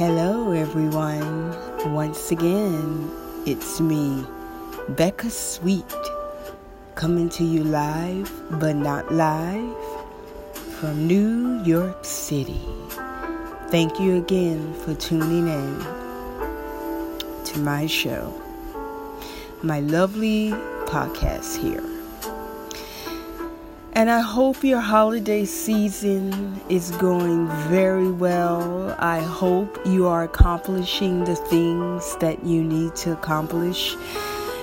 Hello, everyone. Once again, it's me, Becca Sweet, coming to you live, but not live, from New York City. Thank you again for tuning in to my show, my lovely podcast here. And I hope your holiday season is going very well. I hope you are accomplishing the things that you need to accomplish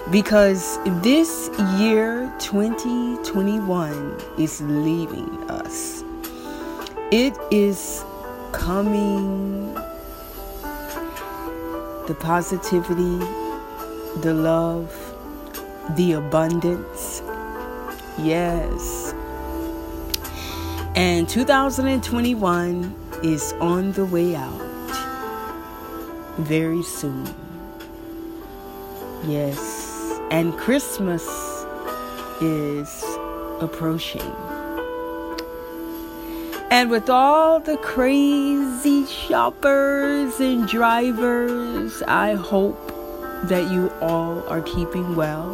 because this year 2021 is leaving us. It is coming the positivity, the love, the abundance. Yes and 2021 is on the way out very soon. Yes, and Christmas is approaching. And with all the crazy shoppers and drivers, I hope that you all are keeping well.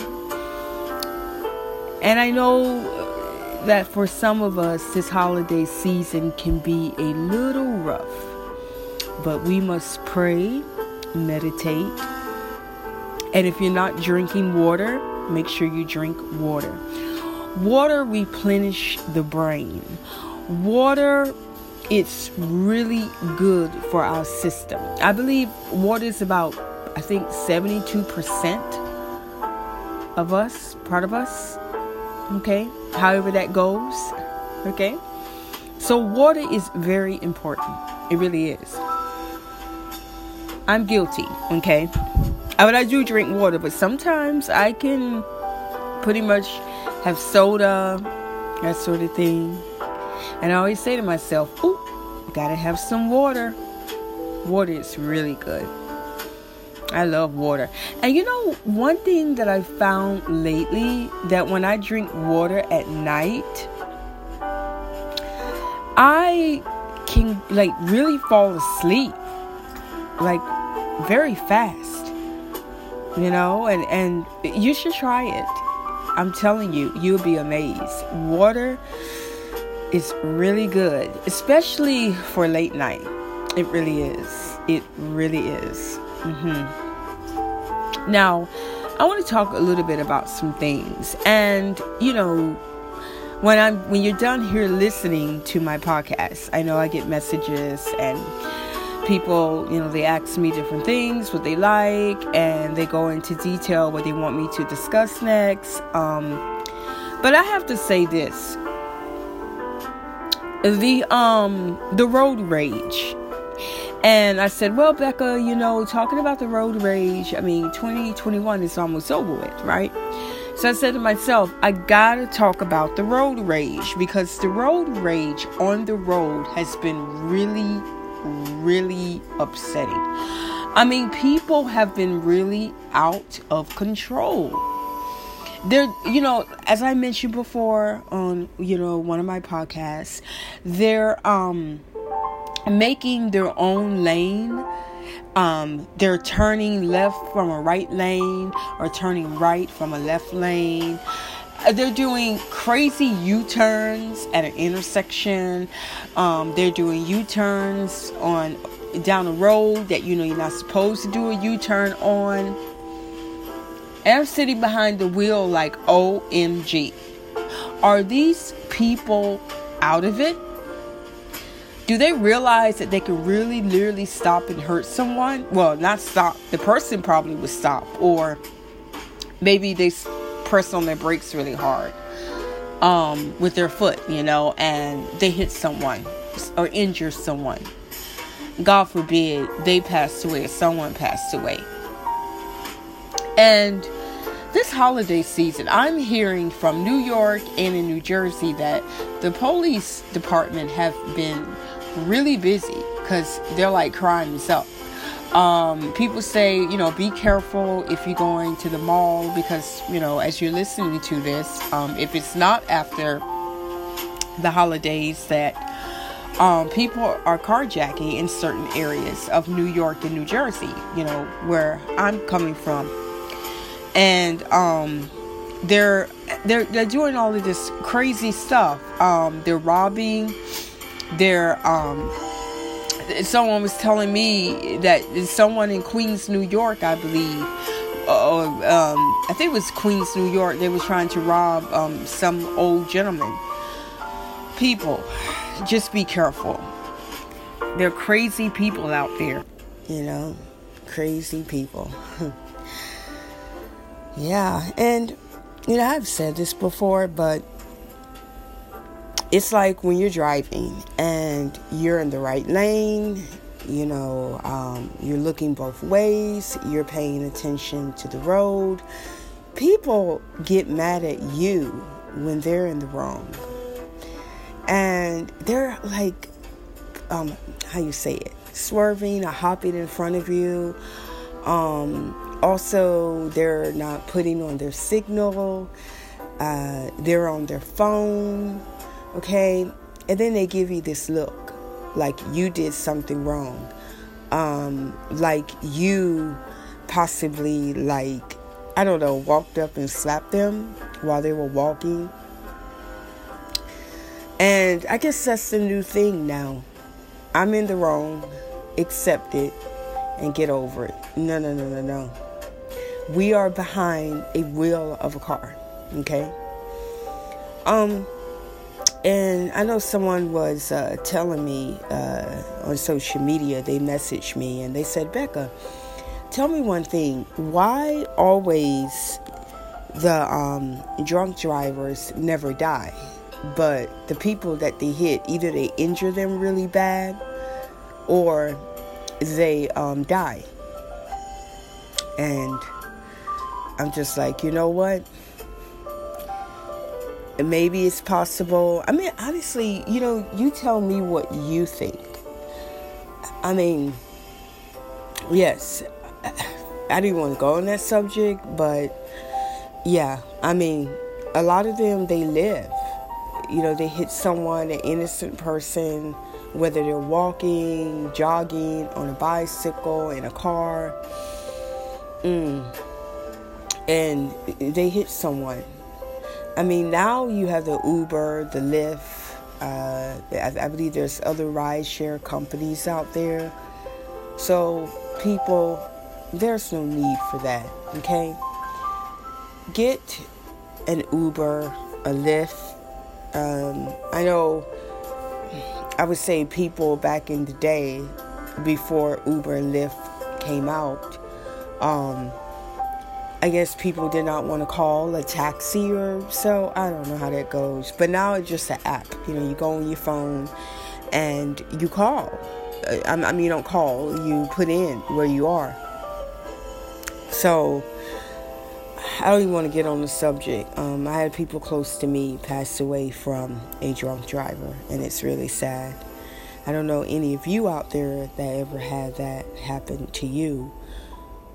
And I know that for some of us, this holiday season can be a little rough. But we must pray, meditate, and if you're not drinking water, make sure you drink water. Water replenish the brain. Water it's really good for our system. I believe water is about I think 72% of us, part of us okay? However that goes. Okay? So water is very important. It really is. I'm guilty okay? But i do drink water but sometimes i can pretty much have soda that sort of thing. And i always say to myself "Ooh, gotta have some water. Water is really good I love water. And you know, one thing that I've found lately that when I drink water at night, I can like really fall asleep like very fast. You know, and and you should try it. I'm telling you, you'll be amazed. Water is really good, especially for late night. It really is. It really is. Mm-hmm. Now, I want to talk a little bit about some things. And, you know, when I'm when you're done here listening to my podcast, I know I get messages and people, you know, they ask me different things, what they like, and they go into detail what they want me to discuss next. Um, but I have to say this. The um the road rage and I said, Well, Becca, you know, talking about the road rage, I mean, 2021 is almost over with, right? So I said to myself, I gotta talk about the road rage because the road rage on the road has been really, really upsetting. I mean, people have been really out of control. They're, you know, as I mentioned before on, you know, one of my podcasts, they're, um, making their own lane. Um, they're turning left from a right lane or turning right from a left lane. Uh, they're doing crazy U turns at an intersection. Um, they're doing U turns on down a road that you know you're not supposed to do a U turn on. And I'm sitting behind the wheel like, OMG. Are these people out of it? Do they realize that they can really literally stop and hurt someone? Well, not stop. The person probably would stop, or maybe they press on their brakes really hard um, with their foot, you know, and they hit someone or injure someone. God forbid they passed away or someone passed away. And this holiday season, I'm hearing from New York and in New Jersey that the police department have been really busy because they're like crying themselves. Um, people say, you know, be careful if you're going to the mall because, you know, as you're listening to this, um, if it's not after the holidays, that um, people are carjacking in certain areas of New York and New Jersey, you know, where I'm coming from. And um, they're they're they're doing all of this crazy stuff. Um, they're robbing. They're um, someone was telling me that someone in Queens, New York, I believe, or um, I think it was Queens, New York. They were trying to rob um, some old gentleman. People, just be careful. There are crazy people out there. You know, crazy people. yeah, and you know I've said this before, but it's like when you're driving and you're in the right lane you know um, you're looking both ways you're paying attention to the road. People get mad at you when they're in the wrong. And they're like um, how you say it swerving or hopping in front of you. Um, also they're not putting on their signal. Uh, they're on their phone okay? And then they give you this look like you did something wrong. Um, like you possibly, like, I don't know, walked up and slapped them while they were walking. And I guess that's the new thing now. I'm in the wrong, accept it, and get over it. No, no, no, no, no. We are behind a wheel of a car, okay? Um, and I know someone was uh, telling me uh, on social media, they messaged me and they said, Becca, tell me one thing. Why always the um, drunk drivers never die, but the people that they hit, either they injure them really bad or they um, die? And I'm just like, you know what? Maybe it's possible. I mean, honestly, you know, you tell me what you think. I mean, yes, I didn't want to go on that subject, but yeah, I mean, a lot of them, they live. You know, they hit someone, an innocent person, whether they're walking, jogging, on a bicycle, in a car. Mm. And they hit someone I mean, now you have the Uber, the Lyft. Uh, I, I believe there's other rideshare companies out there. So, people, there's no need for that, okay? Get an Uber, a Lyft. Um, I know I would say people back in the day before Uber and Lyft came out, um, I guess people did not want to call a taxi or so. I don't know how that goes. But now it's just an app. You know, you go on your phone and you call. Uh, I mean, you don't call, you put in where you are. So, I don't even want to get on the subject. Um, I had people close to me pass away from a drunk driver, and it's really sad. I don't know any of you out there that ever had that happen to you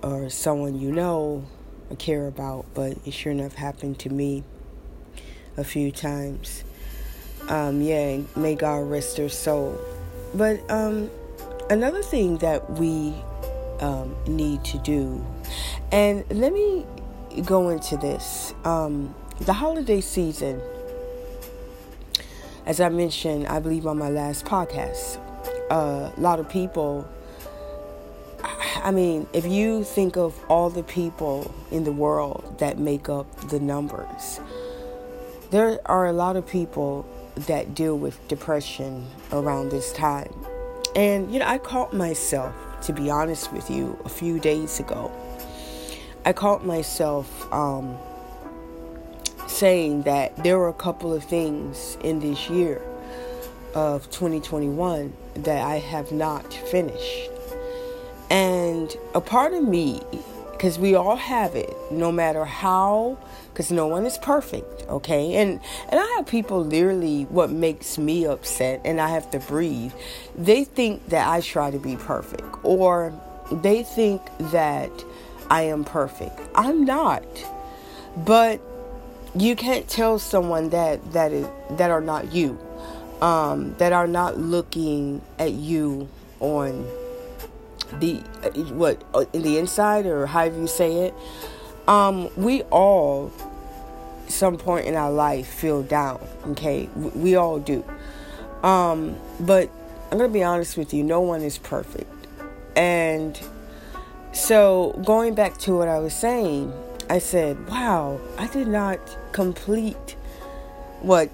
or someone you know care about, but it sure enough happened to me a few times. Um, yeah, may God rest her soul. But um, another thing that we um, need to do, and let me go into this. Um, the holiday season, as I mentioned, I believe on my last podcast, uh, a lot of people I mean, if you think of all the people in the world that make up the numbers, there are a lot of people that deal with depression around this time. And, you know, I caught myself, to be honest with you, a few days ago. I caught myself um, saying that there were a couple of things in this year of 2021 that I have not finished. And a part of me, because we all have it, no matter how, because no one is perfect, okay? And and I have people literally what makes me upset, and I have to breathe. They think that I try to be perfect, or they think that I am perfect. I'm not. But you can't tell someone that that is that are not you. um, that are not looking at you on the what uh, in the inside or however you say it. Um, we all, some point in our life, feel down. Okay, we all do. Um, but I'm gonna be honest with you. No one is perfect, and so going back to what I was saying, I said, "Wow, I did not complete what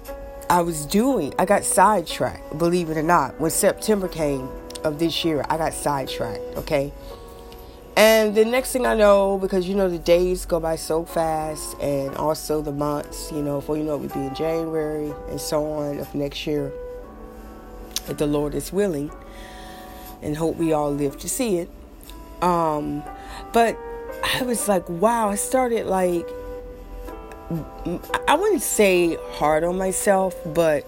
I was doing. I got sidetracked, believe it or not. When September came of this year, I got sidetracked, okay? And the next thing I know, because you know the days go by so fast, and also the months, you know, before you know it, we'll be in January and so on of next year, if the Lord is willing, and hope we all live to see it. Um, but I was like, wow, I started like I wouldn't say hard on myself, but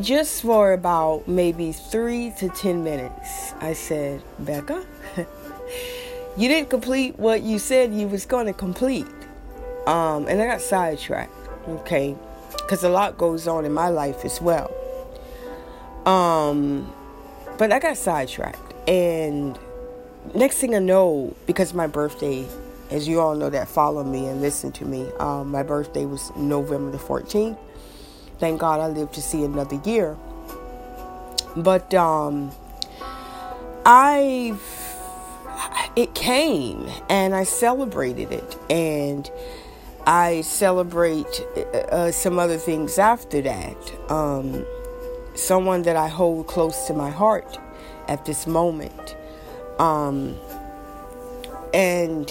just for about maybe three to ten minutes, I said, Becca, you didn't complete what you said you was going to complete. Um, and I got sidetracked, okay? Because a lot goes on in my life as well. Um, but I got sidetracked. And next thing I know, because my birthday as you all know that follow me and listen to me, um, my birthday was November the 14th. Thank God I lived to see another year. But um, I, it came and I celebrated it, and I celebrate uh, some other things after that. Um, someone that I hold close to my heart at this moment. Um, and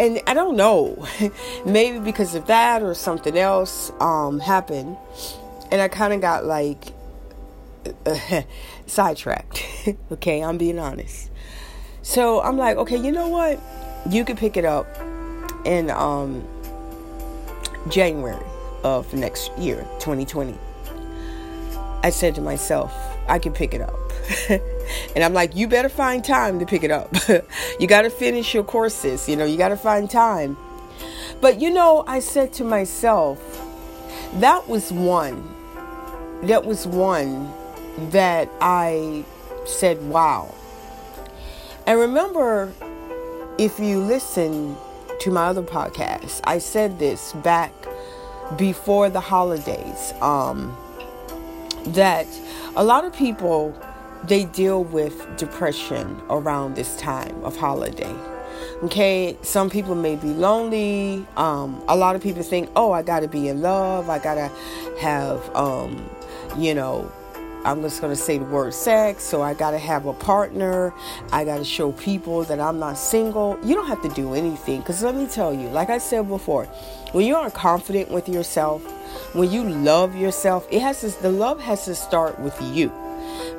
and I don't know, maybe because of that or something else um, happened, and I kind of got like uh, sidetracked. okay, I'm being honest. So I'm like, okay, you know what? You can pick it up in um, January of next year, 2020. I said to myself, I can pick it up. And I'm like, you better find time to pick it up. you got to finish your courses, you know, you got to find time. But you know, I said to myself, that was one. That was one that I said, wow. And remember, if you listen to my other podcast, I said this back before the holidays um, that a lot of people they deal with depression around this time of holiday. Okay, some people may be lonely. Um, a lot of people think, oh, I gotta be in love. I gotta have, um, you know, I'm just to say the word sex, so I got to have a partner. I got to show people that I'm not single. You don't have to do anything because let me tell you, like I said before, when you are confident with yourself, when you love yourself, it has to, the love has to start with you.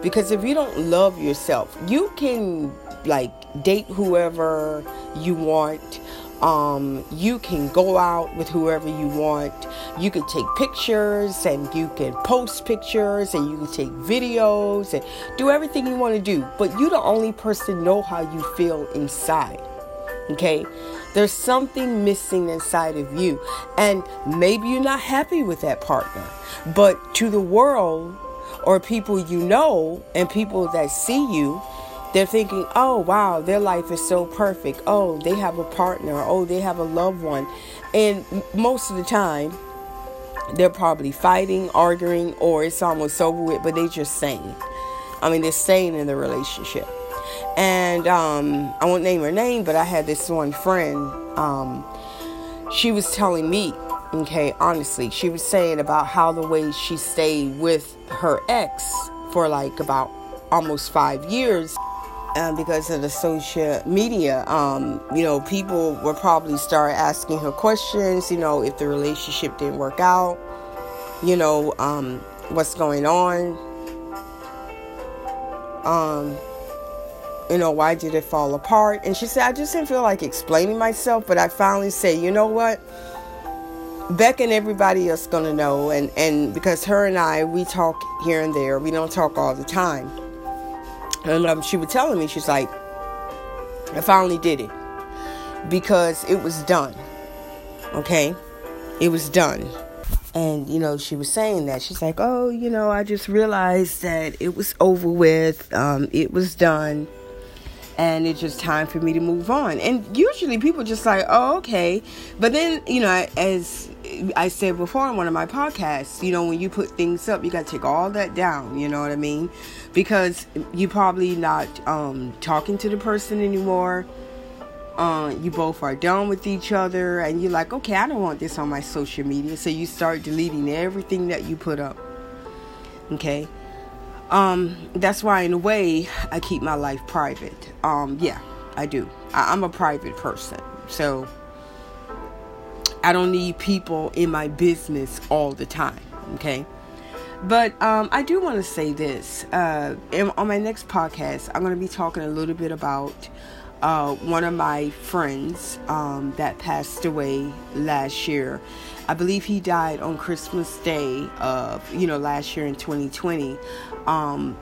Because if you don't love yourself, you can like date whoever you want. Um, you can go out with whoever you want. You can take pictures and you can post pictures and you can take videos and do everything you want to do. But you're the only person know how you feel inside. Okay? There's something missing inside of you. And maybe you're not happy with that partner. But to the world, or people you know and people that see you, they're thinking, oh, wow, their life is so perfect. Oh, they have a partner. Oh, they have a loved one. And most of the time, they're probably fighting, arguing, or it's almost over with, but they're just saying. I mean, they're staying in the relationship. And um, I won't name her name, but I had this one friend. Um, she was telling me Okay, honestly, she was saying about how the way she stayed with her ex for like about almost five years. And because of the social media, um, you know, people would probably start asking her questions, you know, if the relationship didn't work out, you know, um, what's going on. Um, you know, why did it fall apart? And she said, I just didn't feel like explaining myself, but I finally said, you know what? Beck and everybody else gonna know, and and because her and I we talk here and there, we don't talk all the time. And um, she was telling me, she's like, I finally did it because it was done. Okay, it was done. And, you know, she was saying that. She's like, oh, you know, I just realized that it was over with, um, it was done, and it's just time for me to move on. And usually people just like, oh, okay. But then, you know, as I said before in one of my podcasts, you know, when you put things up, you got to take all that down, you know what I mean? Because you're probably not um, talking to the person anymore. Uh, you both are done with each other and you're like okay i don't want this on my social media. So you start deleting everything that you put up okay? Um, that's why in a way i keep my life private. Um, yeah i do. I, i'm a private person so i don't need people in my business all the time okay but um, I do want to say this. Uh, in, on my next podcast, I'm going to be talking a little bit about uh, one of my friends um, that passed away last year. I believe he died on Christmas Day of, you know, last year in 2020. Um,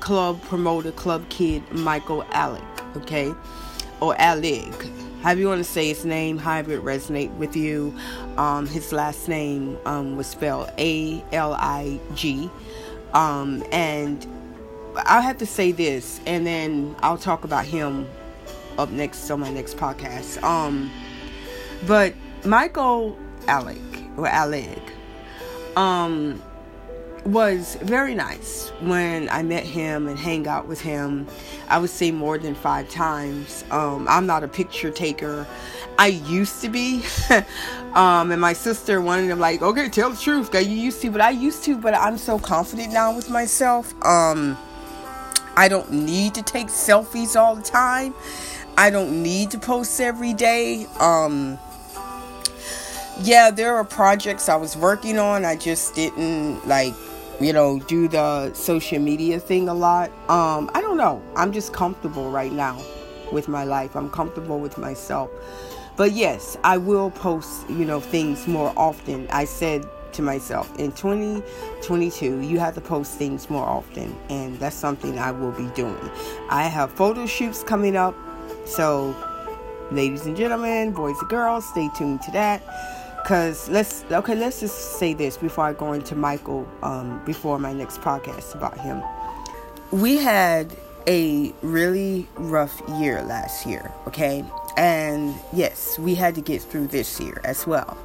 club promoter, club kid Michael Alec, okay? Or Alec. However you want to say his name, however it resonate with you. Um, his last name um, was spelled A L I G. Um, and I'll have to say this, and then I'll talk about him up next on my next podcast. Um, but Michael Alec or Alec, um, was very nice when I met him and hang out with him. I would say more than five times. Um, I'm not a picture taker. I used to be. um, and my sister wanted to like, okay, tell the truth, guy. You used to, but I used to, but I'm so confident now with myself. Um, I don't need to take selfies all the time. I don't need to post every day. Um, yeah, there are projects I was working on. I just didn't like, you know, do the social media thing a lot. Um, I don't know. I'm just comfortable right now with my life. I'm comfortable with myself. But yes, I will post, you know, things more often. I said to myself in 2022 you have to post things more often and that's something i will be doing i have photo shoots coming up so, ladies and gentlemen, boys and girls, stay tuned to that. Cause let's okay, let's just say this before I go into Michael. Um, before my next podcast about him, we had a really rough year last year. Okay, and yes, we had to get through this year as well.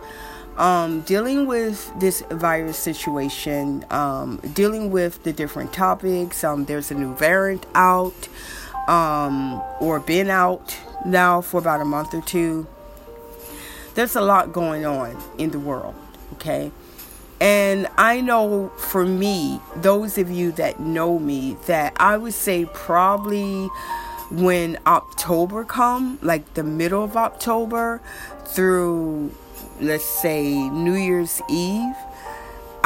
Um, dealing with this virus situation, um, dealing with the different topics. Um, there's a new variant out um, or been out now for about a month or two. There's a lot going on in the world, okay? And I know for me, those of you that know me, that I would say probably when October come, like the middle of October through let's say New Year's Eve,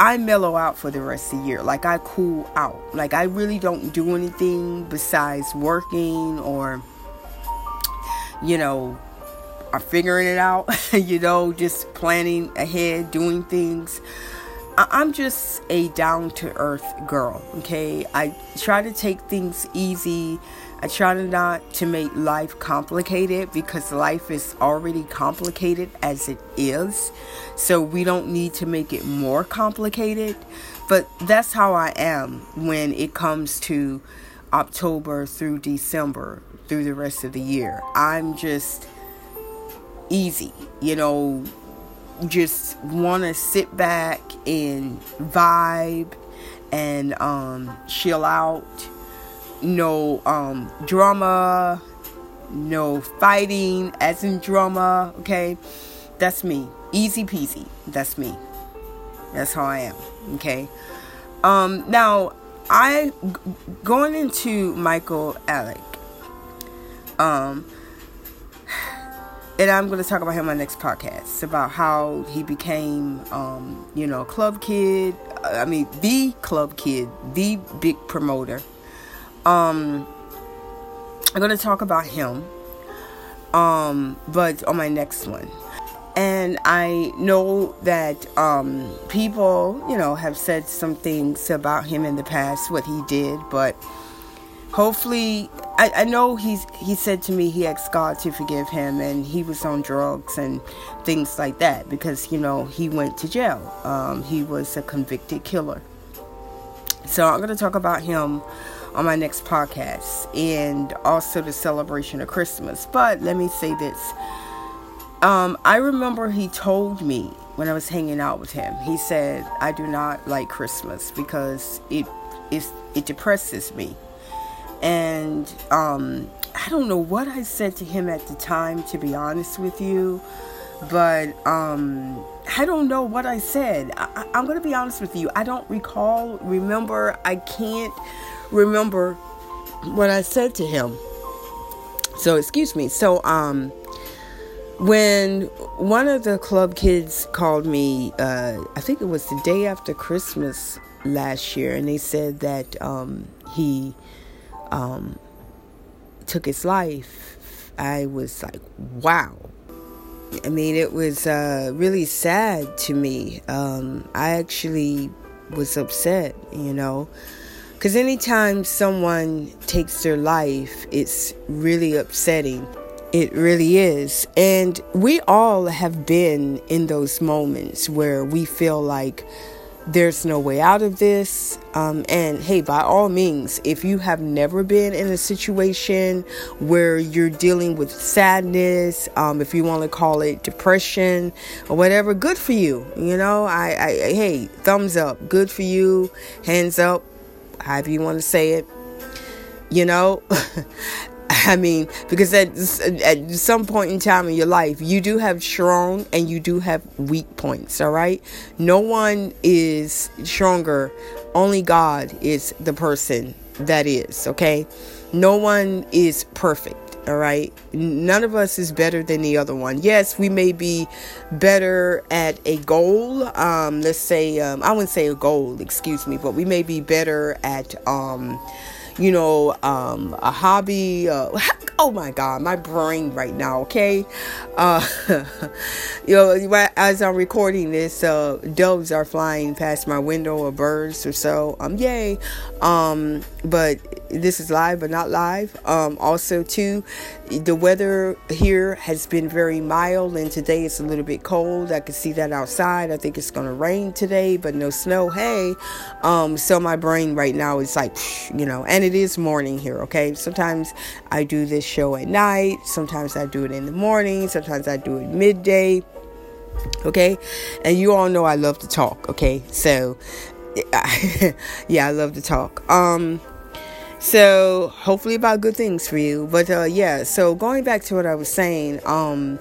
I mellow out for the rest of the year. Like I cool out. Like I really don't do anything besides working or you know, or figuring it out, you know, just planning ahead, doing things. I'm just a down to earth girl, okay? I try to take things easy. I try to not to make life complicated because life is already complicated as it is. So we don't need to make it more complicated. But that's how I am when it comes to October through December, through the rest of the year. I'm just easy, you know, just want to sit back and vibe and um, chill out. No um, drama, no fighting, as in drama. Okay, that's me. Easy peasy. That's me. That's how I am. Okay. Um, now, I going into Michael Alec. Um, and I'm going to talk about him on my next podcast about how he became, um, you know, a club kid. I mean, the club kid, the big promoter. Um, I'm going to talk about him, um, but on my next one. And I know that um, people, you know, have said some things about him in the past, what he did, but hopefully I, I know he's he said to me he asked God to forgive him and he was on drugs and things like that because you know he went to jail. Um, he was a convicted killer. So I'm going to talk about him on my next podcast and also the celebration of Christmas. But let me say this. Um, I remember he told me when I was hanging out with him, he said, I do not like Christmas because it is it depresses me. And um, I don't know what I said to him at the time, to be honest with you, but um, I don't know what I said. I, I'm going to be honest with you. I don't recall, remember, I can't remember what I said to him. So, excuse me. So, um, when one of the club kids called me, uh, I think it was the day after Christmas last year, and they said that um, he um, took his life, I was like, wow. I mean, it was uh, really sad to me. Um, I actually was upset, you know, because anytime someone takes their life, it's really upsetting. It really is. And we all have been in those moments where we feel like there's no way out of this. Um, and hey, by all means, if you have never been in a situation where you're dealing with sadness, um, if you want to call it depression or whatever, good for you. You know, I, I, hey, thumbs up, good for you, hands up, however you want to say it. You know, I mean, because at, at some point in time in your life, you do have strong and you do have weak points, all right? No one is stronger. Only God is the person that is, okay? No one is perfect, all right? None of us is better than the other one. Yes, we may be better at a goal. Um, let's say, um, I wouldn't say a goal, excuse me, but we may be better at, um, you know, um, a hobby. Uh, oh my God, my brain right now. Okay, uh, you know, as I'm recording this, uh, doves are flying past my window, or birds or so. Um, yay. Um, but this is live, but not live. Um, also, too, the weather here has been very mild, and today it's a little bit cold. I can see that outside. I think it's going to rain today, but no snow. Hey, um, so my brain right now is like, you know, and it is morning here. Okay, sometimes I do this show at night. Sometimes I do it in the morning. Sometimes I do it midday okay and you all know i love to talk okay so yeah i love to talk um so hopefully about good things for you. But uh, yeah, so going back to what I was saying, um,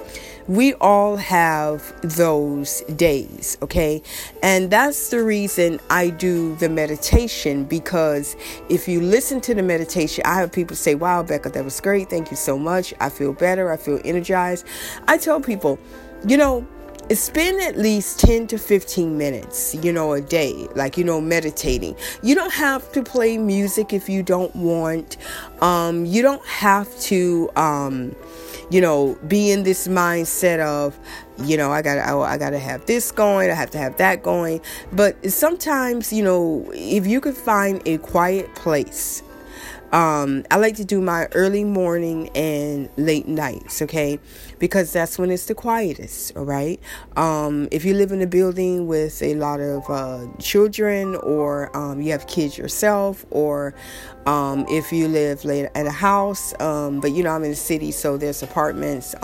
we all have those days, okay? And that's the reason I do the meditation because if you listen to the meditation, I have people say, Wow, Becca, that was great. Thank you so much. I feel better. I feel energized. I tell people, you know, spend at least 10 to 15 minutes, you know, a day, like, you know, meditating. You don't have to play music if you don't want. Um, you don't have to, um, you know, be in this mindset of, you know, I got I, I got to have this going, I have to have that going. But sometimes, you know, if you could find a quiet place um, I like to do my early morning and late nights, okay? Because that's when it's the quietest, all right? Um, if you live in a building with a lot of uh, children, or um, you have kids yourself, or um, if you live at a house, um, but you know, I'm in the city, so there's apartments.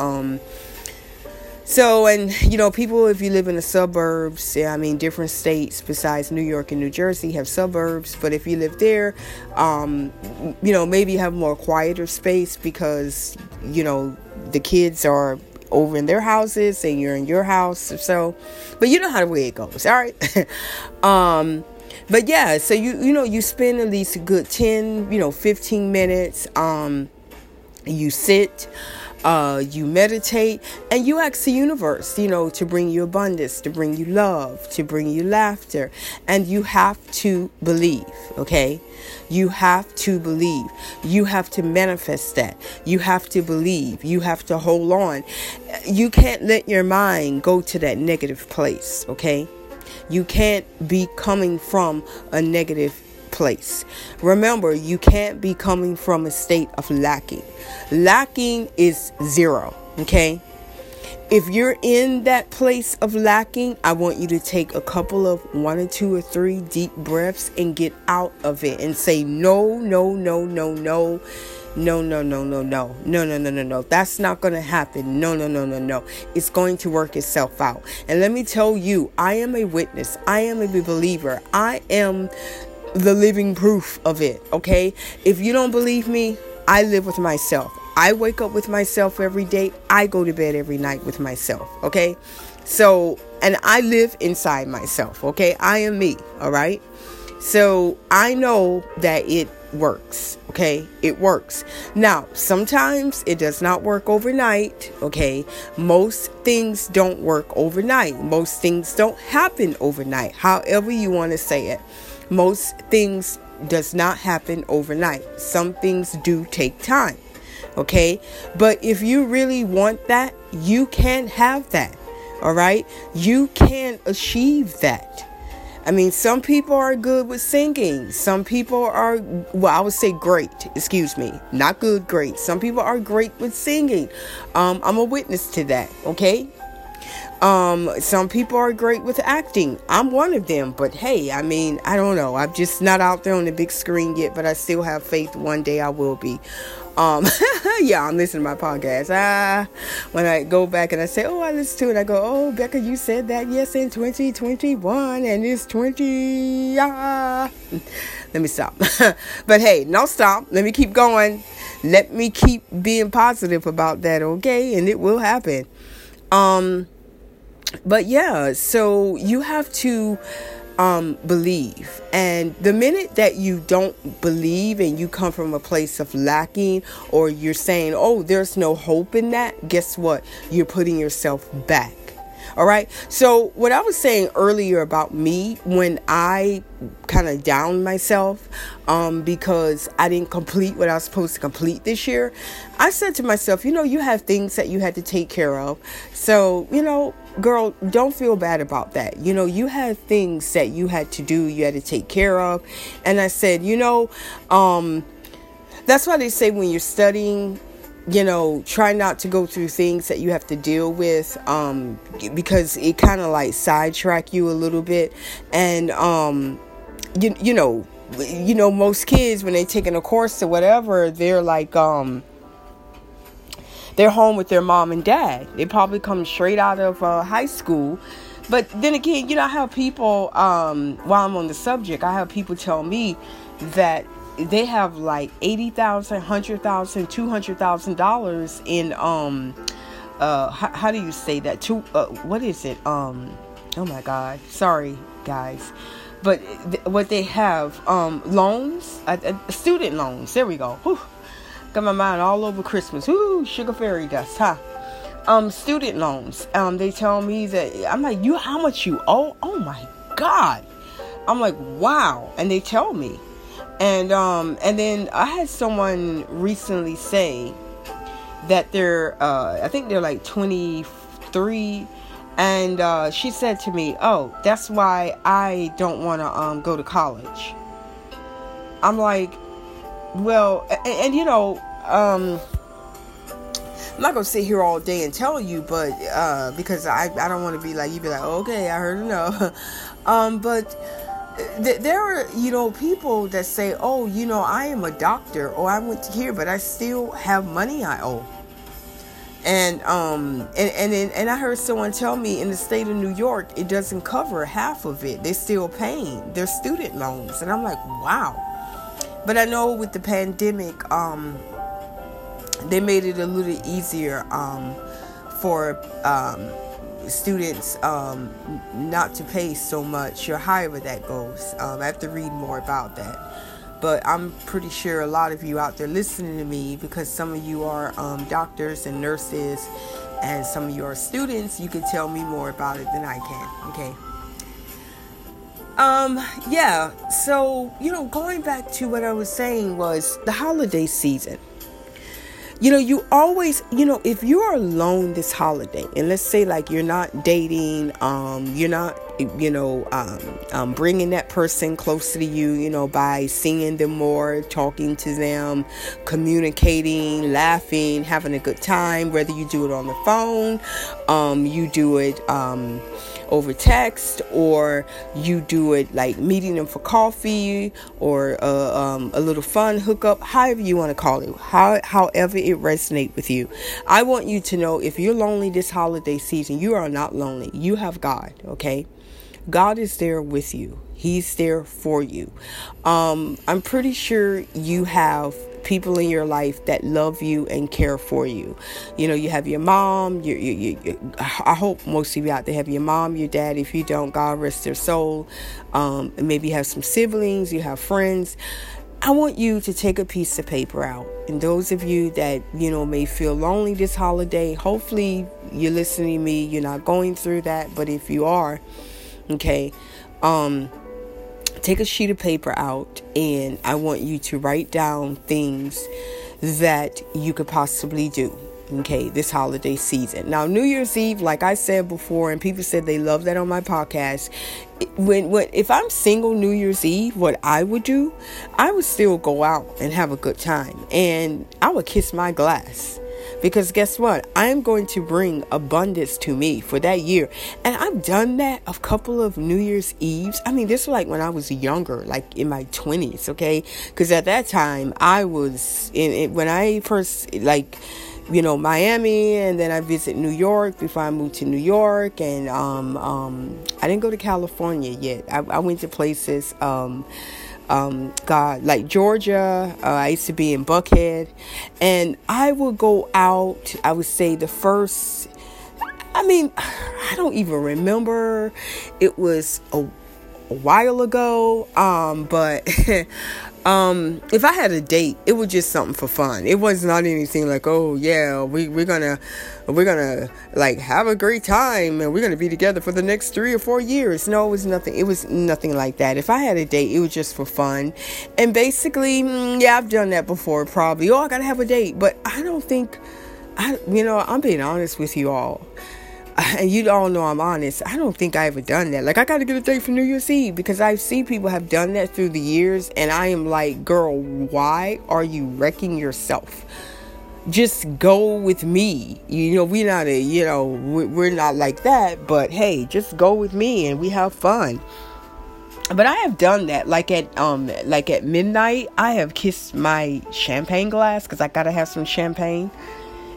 So, and you know, people, if you live in the suburbs, I mean, different states besides New York and New Jersey have suburbs, but if you live there, um, you know, maybe you have more quieter space because, you know, the kids are over in their houses and you're in your house. So, but you know how the way it goes, all right? um, but yeah, so you, you know, you spend at least a good 10, you know, 15 minutes, um, you sit, uh, you meditate and you ask the universe, you know, to bring you abundance, to bring you love, to bring you laughter. And you have to believe, okay? You have to believe. You have to manifest that. You have to believe. You have to hold on. You can't let your mind go to that negative place, okay? You can't be coming from a negative place. Remember, you can't be coming from a state of lacking. Lacking is zero, okay? If you're in that place of lacking, I want you to take a couple of one or two or three deep breaths and get out of it and say, no, no, no, no, no. No, no, no, no, no, no, no, no, no, no. That's not going to happen. No, no, no, no, no. It's going to work itself out. And let me tell you, I am a witness. I am a believer. I am the living proof of it. Okay. If you don't believe me, I live with myself. I wake up with myself every day. I go to bed every night with myself. Okay. So, and I live inside myself. Okay. I am me. All right. So I know that it works. Okay. It works. Now, sometimes it does not work overnight. Okay. Most things don't work overnight. Most things don't happen overnight. However, you want to say it. Most things does not happen overnight. Some things do take time. Okay. But if you really want that, you can have that. All right. You can achieve that. I mean, some people are good with singing. Some people are, well, I would say great, excuse me. Not good, great. Some people are great with singing. Um, I'm a witness to that, okay? Um, some people are great with acting. I'm one of them, but hey, I mean, I don't know. I'm just not out there on the big screen yet, but I still have faith one day I will be. Um, yeah, I'm listening to my podcast. Ah, when I go back and I say, oh, I listen to it, I go, oh, Becca, you said that yes in 2021 and it's 20. Ah. Let me stop. but hey, no stop. Let me keep going. Let me keep being positive about that, okay? And it will happen. Um, but yeah, so you have to um, believe. And the minute that you don't believe and you come from a place of lacking, or you're saying, oh, there's no hope in that, guess what? You're putting yourself back. All right. So, what I was saying earlier about me when I kind of down myself um, because I didn't complete what I was supposed to complete this year, I said to myself, you know, you have things that you had to take care of. So, you know, girl, don't feel bad about that. You know, you had things that you had to do, you had to take care of. And I said, you know, um, that's why they say when you're studying, you know, try not to go through things that you have to deal with um, because it kind of like sidetrack you a little bit. And, um, you, you know, you know, most kids when they're taking a course or whatever, they're like, um, they're home with their mom and dad. They probably come straight out of uh, high school. But then again, you know, I have people, um, while I'm on the subject, I have people tell me that they have like $80,000, $100,000, $200,000 in, um, uh, how, how, do you say that? To, uh, what is it? Um, oh my God. Sorry, guys. But th- what they have, um, loans, uh, uh, student loans. There we go. Whew Got my mind all over Christmas. Ooh, sugar fairy dust, huh? Um, student loans. Um, they tell me that I'm like, you how much you owe? Oh my god. I'm like, wow. And they tell me. And um, and then I had someone recently say that they're uh I think they're like 23 and uh, she said to me, "Oh, that's why I don't want to um, go to college." I'm like, well, and, and you know, um, I'm not gonna sit here all day and tell you, but uh, because I I don't want to be like you be like okay I heard enough, um, but th- there are you know people that say oh you know I am a doctor. Or I went here but I still have money I owe, and um and and and I heard someone tell me in the state of New York it doesn't cover half of it. They're still paying. Their student loans. And I'm like wow but I know with the pandemic, um, they made it a little easier um, for um, students um, not to pay so much or however that goes. Um, I have to read more about that. But I'm pretty sure a lot of you out there listening to me, because some of you are um, doctors and nurses, and some of you are students, you can tell me more about it than I can. Okay. Um, yeah, so, you know, going back to what I was saying was the holiday season. You know, you always, you know, if you're alone this holiday, and let's say like you're not dating, um, you're not you know, um, um, bringing that person closer to you, you know, by seeing them more, talking to them, communicating, laughing, having a good time, whether you do it on the phone, um, you do it um, over text, or you do it like meeting them for coffee or uh, um, a little fun hookup, however you want to call it, how, however it resonates with you. I want you to know if you're lonely this holiday season, you are not lonely. You have God, okay? God is there with you. He's there for you. Um, I'm pretty sure you have people in your life that love you and care for you. You know, you have your mom. You, you, you, I hope most of you out there have your mom, your dad. If you don't, God rest their soul. Um, maybe you have some siblings. You have friends. I want you to take a piece of paper out. And those of you that, you know, may feel lonely this holiday, hopefully you're listening to me. You're not going through that. But if you are, okay, um, take a sheet of paper out and I want you to write down things that you could possibly do. Okay, this holiday season. Now, New Year's Eve, like I said before, and people said they love that on my podcast. When, when, if I'm single New Year's Eve, what I would do, I would still go out and have a good time, and I would kiss my glass because guess what? I am going to bring abundance to me for that year. And I've done that a couple of New Year's Eves. I mean, this was like when I was younger, like in my 20s, okay? Because at that time, I was in it when I first, like, you know Miami and then I visit New York before I moved to New York and um, um, I didn't go to California yet I, I went to places um, um, God, like Georgia. Uh, I used to be in Buckhead, and I would go out. I would say the first. I mean, I don't even remember. It was a, a while ago, um, but um if i had a date it was just something for fun. It was not anything like oh yeah we, we're gonna we're gonna like have a great time and we're gonna be together for the next three or four years. No it was nothing it was nothing like that. If i had a date it was just for fun. And basically mm, yeah i've done that before probably. Oh i gotta have a date. But i don't think i you know i'm being honest with you all and you all know I'm honest, I don't think I ever done that. Like I gotta get a date for New Year's Eve because I see people have done that through the years, and I am like, girl, why are you wrecking yourself? Just go with me. You know, we're not a, you know, we're not like that, but hey, just go with me and we have fun. But I have done that, like at um, like at midnight, I have kissed my champagne glass because I gotta have some champagne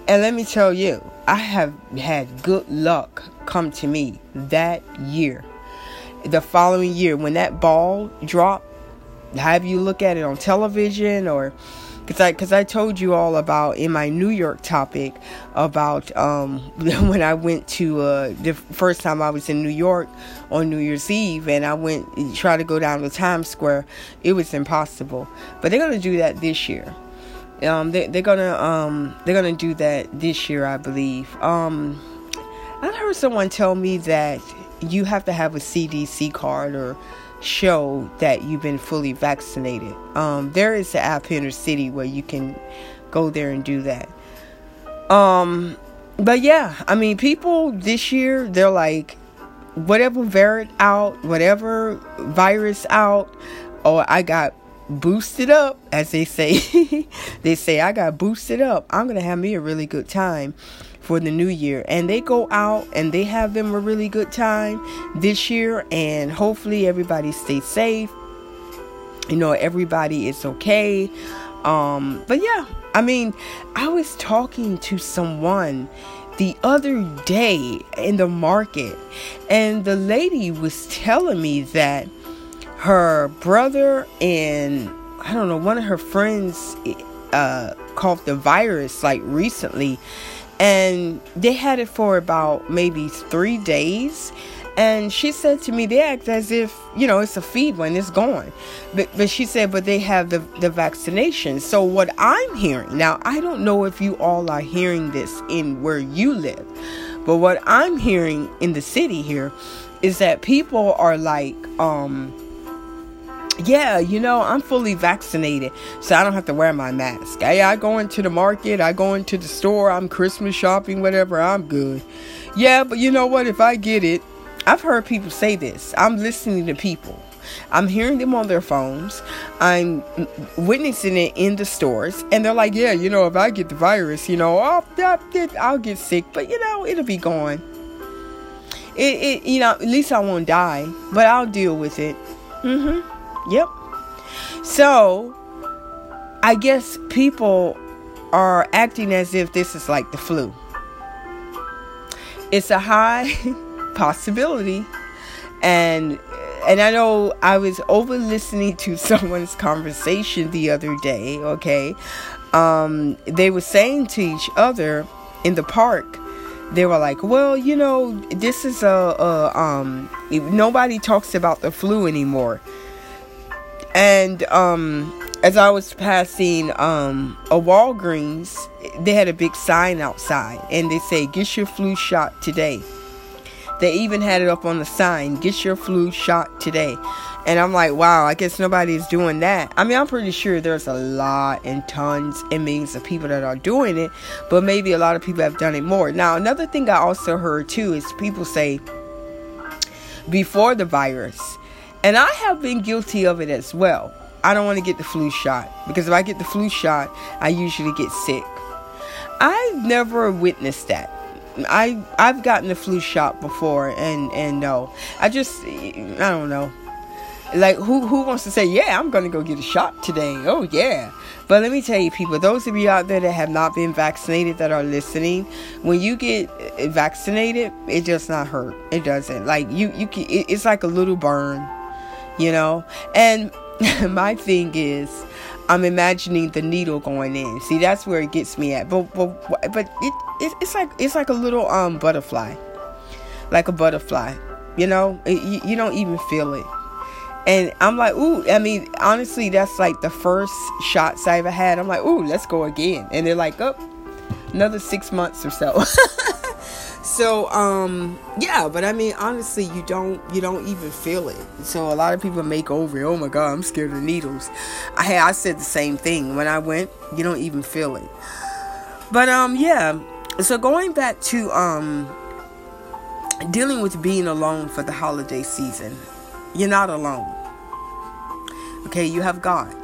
and let me tell you, I have had good luck come to me that year. The following year, when that ball dropped, have you look at it on television or because I because I told you all about in my New York topic about um, when I went to uh, the first time I was in New York on New Year's Eve and I went try to go down to Times Square. It was impossible, but they're gonna do that this year. Um, they, they're gonna um, they're gonna do that this year, I believe. Um, I heard someone tell me that you have to have a CDC card or show that you've been fully vaccinated. Um, there is an app in the city where you can go there and do that. Um, but yeah, I mean, people this year they're like, whatever variant out, whatever virus out, or oh, I got boosted up, as they say. they say, I got boosted up. I'm going to have me a really good time for the new year. And they go out and they have them a really good time this year. And hopefully, everybody stays safe. You know, everybody is okay. Um, but yeah, I mean, I was talking to someone the other day in the market, and the lady was telling me that her brother and I don't know, one of her friends uh, caught the virus like recently, and they had it for about maybe three days. And she said to me, they act as if, you know, it's a feed when it's gone. But, but she said, but they have the, the vaccination. So, what I'm hearing now, I don't know if you all are hearing this in where you live, but what I'm hearing in the city here is that people are like, um, yeah, you know, I'm fully vaccinated, so I don't have to wear my mask. I go into the market, I go into the store, I'm Christmas shopping, whatever, I'm good. Yeah, but you know what? If I get it, I've heard people say this. I'm listening to people. I'm hearing them on their phones. I'm witnessing it in the stores, and they're like, "Yeah, you know, if I get the virus, you know, I'll, get sick, but you know, it'll be gone. It, it, you know, at least I won't die, but I'll deal with it." Mhm. Yep. So, I guess people are acting as if this is like the flu. It's a high possibility and and I know I was over listening to someone's conversation the other day, okay? Um, they were saying to each other in the park, they were like, well, you know, this is a, a um, nobody talks about the flu anymore. And um, as I was passing um, a Walgreens, they had a big sign outside, and they say, "Get your flu shot today." They even had it up on the sign, "Get your flu shot today." And I'm like, wow, I guess nobody's doing that. I mean, I'm pretty sure there's a lot and tons and millions of people that are doing it, but maybe a lot of people have done it more. Now, another thing I also heard too is people say before the virus, and I have been guilty of it as well. I don't want to get the flu shot because if I get the flu shot, I usually get sick. I've never witnessed that. I I've gotten the flu shot before and and no. I just I don't know. Like who who wants to say, "Yeah, I'm going to go get a shot today." Oh, yeah. But let me tell you people, those of you out there that have not been vaccinated that are listening, when you get vaccinated, it does not hurt. It doesn't. Like you you can, it's like a little burn, you know? And my thing is I'm imagining the needle going in. See, that's where it gets me at. But but but it, it it's like it's like a little um butterfly, like a butterfly. You know, it, you, you don't even feel it. And I'm like, ooh, I mean, honestly, that's like the first shots I ever had. I'm like, ooh, let's go again. And they're like, oh, another six months or so. so um yeah but i mean honestly you don't you don't even feel it. So a lot of people make over oh my god i'm scared of needles. I i said the same thing. When i went you don't even feel it. But um yeah. So going back to um dealing with being alone for the holiday season you're not alone. Okay you have god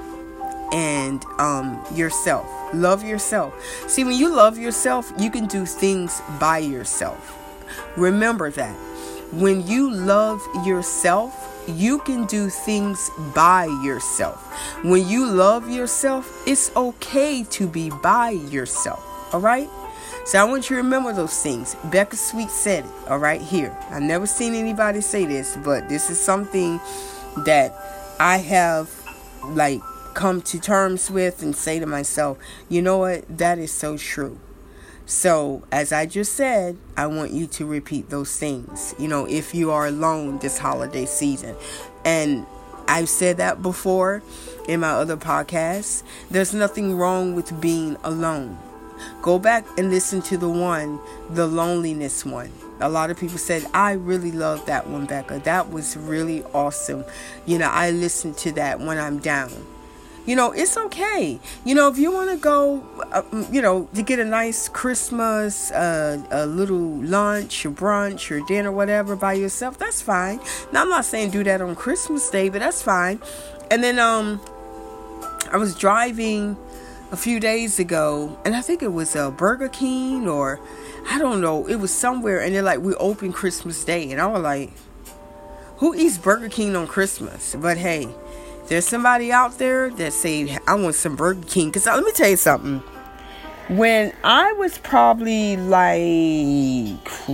and um yourself Love yourself. See, when you love yourself, you can do things by yourself. Remember that. When you love yourself, you can do things by yourself. When you love yourself, it's okay to be by yourself. All right? So I want you to remember those things. Becca Sweet said it, all right, here. I've never seen anybody say this, but this is something that I have like come to terms with and say to myself, you know what, that is so true. So, as I just said, I want you to repeat those things, you know, if you are alone this holiday season. And I've said that before in my other podcasts. There's nothing wrong with being alone. Go back and listen to the one, the loneliness one. A lot of people said, I really love that one, Becca. That was really awesome. You know, I listen to that when I'm down. You know, it's okay. You know, if you want to go, uh, you know, to get a nice Christmas, uh, a little lunch or brunch or dinner, whatever, by yourself, that's fine. Now, I'm not saying do that on Christmas Day, but that's fine. And then, um, I was driving a few days ago, and I think it was a Burger King or I don't know, it was somewhere, and they're like, we open Christmas Day, and I was like, who eats Burger King on Christmas? But hey, there's somebody out there that say I want some Burger King. Cause uh, let me tell you something. When I was probably like,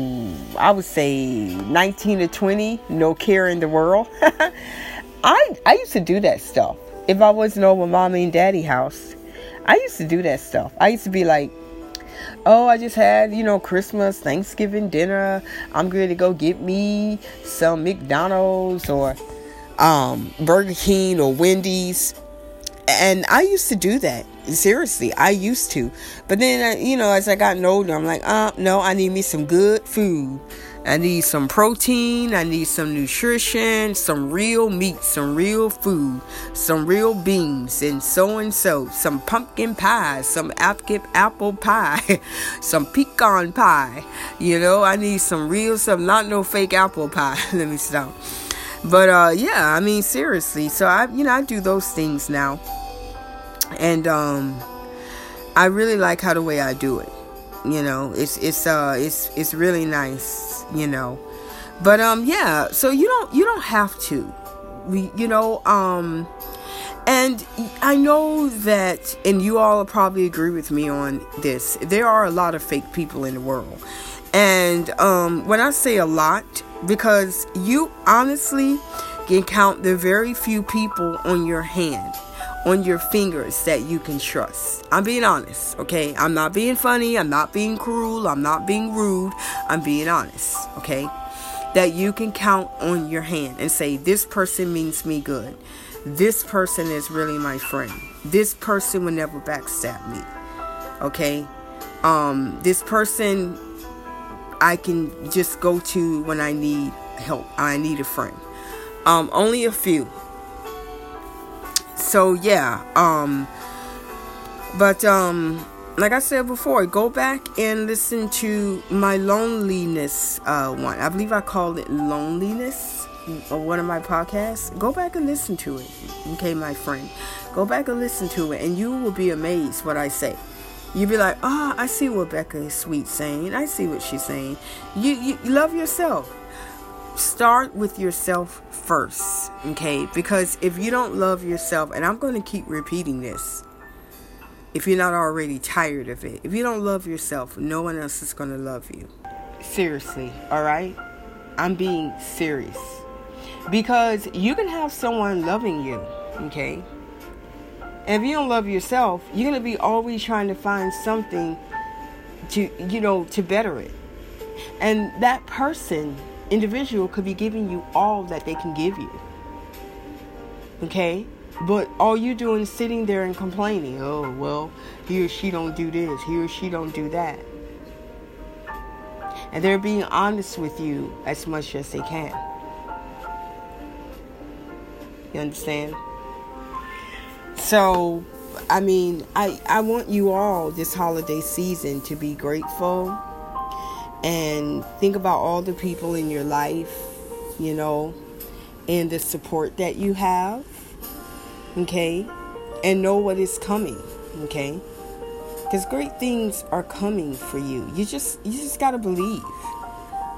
I would say 19 to 20, no care in the world. I I used to do that stuff. If I wasn't over mommy and daddy house, I used to do that stuff. I used to be like, oh, I just had, you know, Christmas, Thanksgiving dinner. I'm going to go get me some McDonald's or um, Burger King or Wendy's. and I used to do that. Seriously, I used to. But then, you know, as I got older, I'm like, uh, no, I need me some good food. I need some protein, I need some nutrition, some real meat, some real food, some real beans, and so and so, some pumpkin pie, some apple pie, some pecan pie. You know, I need some real stuff, not no fake apple pie. Let me stop. But uh yeah, I mean seriously. So I you know, I do those things now. And um I really like how the way I do it. You know, it's it's uh it's it's really nice, you know. But um yeah, so you don't you don't have to. We you know, um and I know that, and you all probably agree with me on this, there are a lot of fake people in the world. And um, when I say a lot, because you honestly can count the very few people on your hand on your fingers that you can trust. I'm being honest, okay? I'm not being funny, I'm not being cruel, I'm not being rude. I'm being honest, okay? That you can count on your hand and say this person means me good. This person is really my friend. This person will never backstab me. Okay? Um this person I can just go to when I need help. I need a friend. Um, only a few. So yeah. Um, but um, like I said before, go back and listen to my loneliness uh, one. I believe I called it loneliness or one of my podcasts. Go back and listen to it. Okay, my friend. Go back and listen to it, and you will be amazed what I say you be like, ah, oh, I see what Becca Sweet saying. I see what she's saying. You, you love yourself. Start with yourself first, okay? Because if you don't love yourself, and I'm going to keep repeating this, if you're not already tired of it, if you don't love yourself, no one else is going to love you. Seriously, all right? I'm being serious. Because you can have someone loving you, okay? And if you don't love yourself, you're going to be always trying to find something to, you know, to better it. And that person, individual, could be giving you all that they can give you. Okay? But all you're doing is sitting there and complaining. Oh, well, he or she don't do this. He or she don't do that. And they're being honest with you as much as they can. You understand? So, I mean, I, I want you all this holiday season to be grateful and think about all the people in your life, you know, and the support that you have, okay? And know what is coming, okay? Because great things are coming for you. You just you just got to believe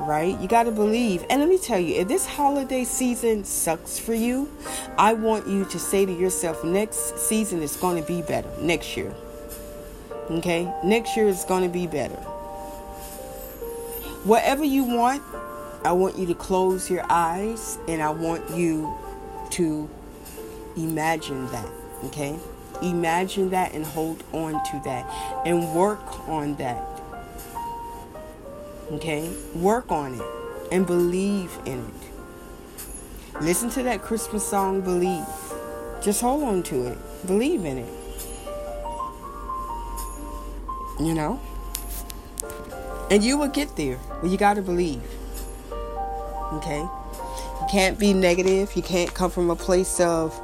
right? You got to believe. And let me tell you, if this holiday season sucks for you, I want you to say to yourself, next season is going to be better. Next year. Okay? Next year is going to be better. Whatever you want, I want you to close your eyes and I want you to imagine that. Okay? Imagine that and hold on to that and work on that Okay? Work on it and believe in it. Listen to that Christmas song, Believe. Just hold on to it. Believe in it. You know? And you will get there. But you got to believe. Okay? You can't be negative. You can't come from a place of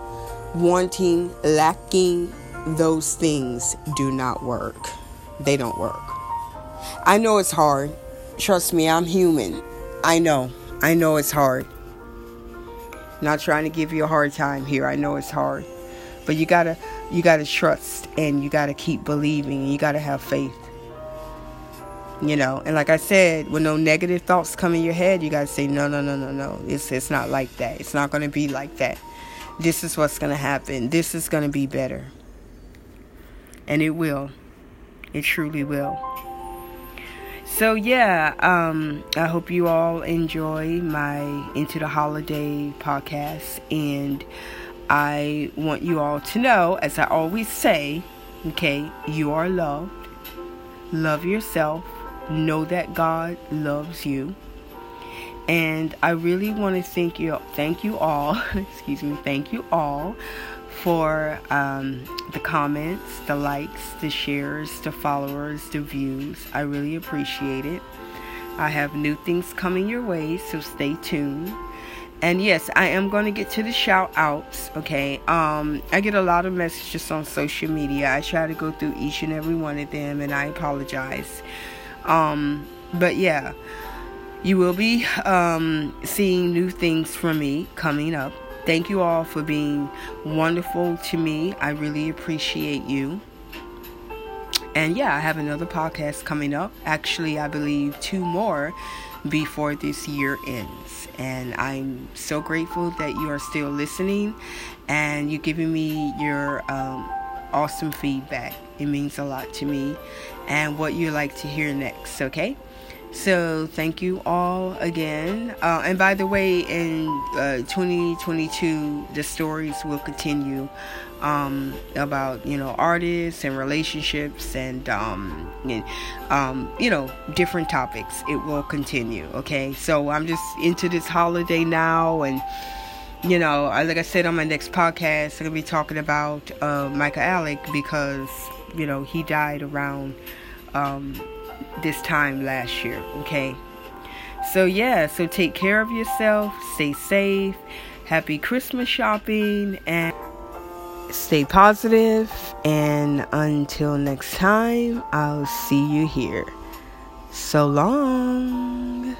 wanting, lacking. Those things do not work. They don't work. I know it's hard. Trust me, I'm human. I know. I know it's hard. Not trying to give you a hard time here. I know it's hard. But you got to you got to trust and you got to keep believing. You got to have faith. You know, and like I said, when no negative thoughts come in your head, you got to say no, no, no, no, no. It's it's not like that. It's not going to be like that. This is what's going to happen. This is going to be better. And it will. It truly will. So yeah, um, I hope you all enjoy my Into the Holiday podcast, and I want you all to know, as I always say, okay, you are loved. Love yourself. Know that God loves you. And I really want to thank you, thank you all, excuse me, thank you all for um, the comments, the likes, the shares, the followers, the views. I really appreciate it. I have new things coming your way, so stay tuned. And yes, I am going to get to the shout outs, okay? Um, I get a lot of messages on social media. I try to go through each and every one of them, and I apologize. Um, but yeah, you will be um, seeing new things from me coming up. Thank you all for being wonderful to me. I really appreciate you. And yeah, I have another podcast coming up. Actually, I believe two more before this year ends. And I'm so grateful that you are still listening and you're giving me your um, awesome feedback. It means a lot to me and what you like to hear next, okay? So, thank you all again. Uh, and by the way, in uh, 2022, the stories will continue um, about you know artists and relationships and, um, and um, you know different topics. It will continue. Okay, so I'm just into this holiday now, and you know, like I said on my next podcast, I'm gonna be talking about uh, Michael Alec because you know he died around um, this time last year. Okay. So, yeah, so take care of yourself, stay safe, happy Christmas shopping, and stay positive. And until next time, I'll see you here. So long.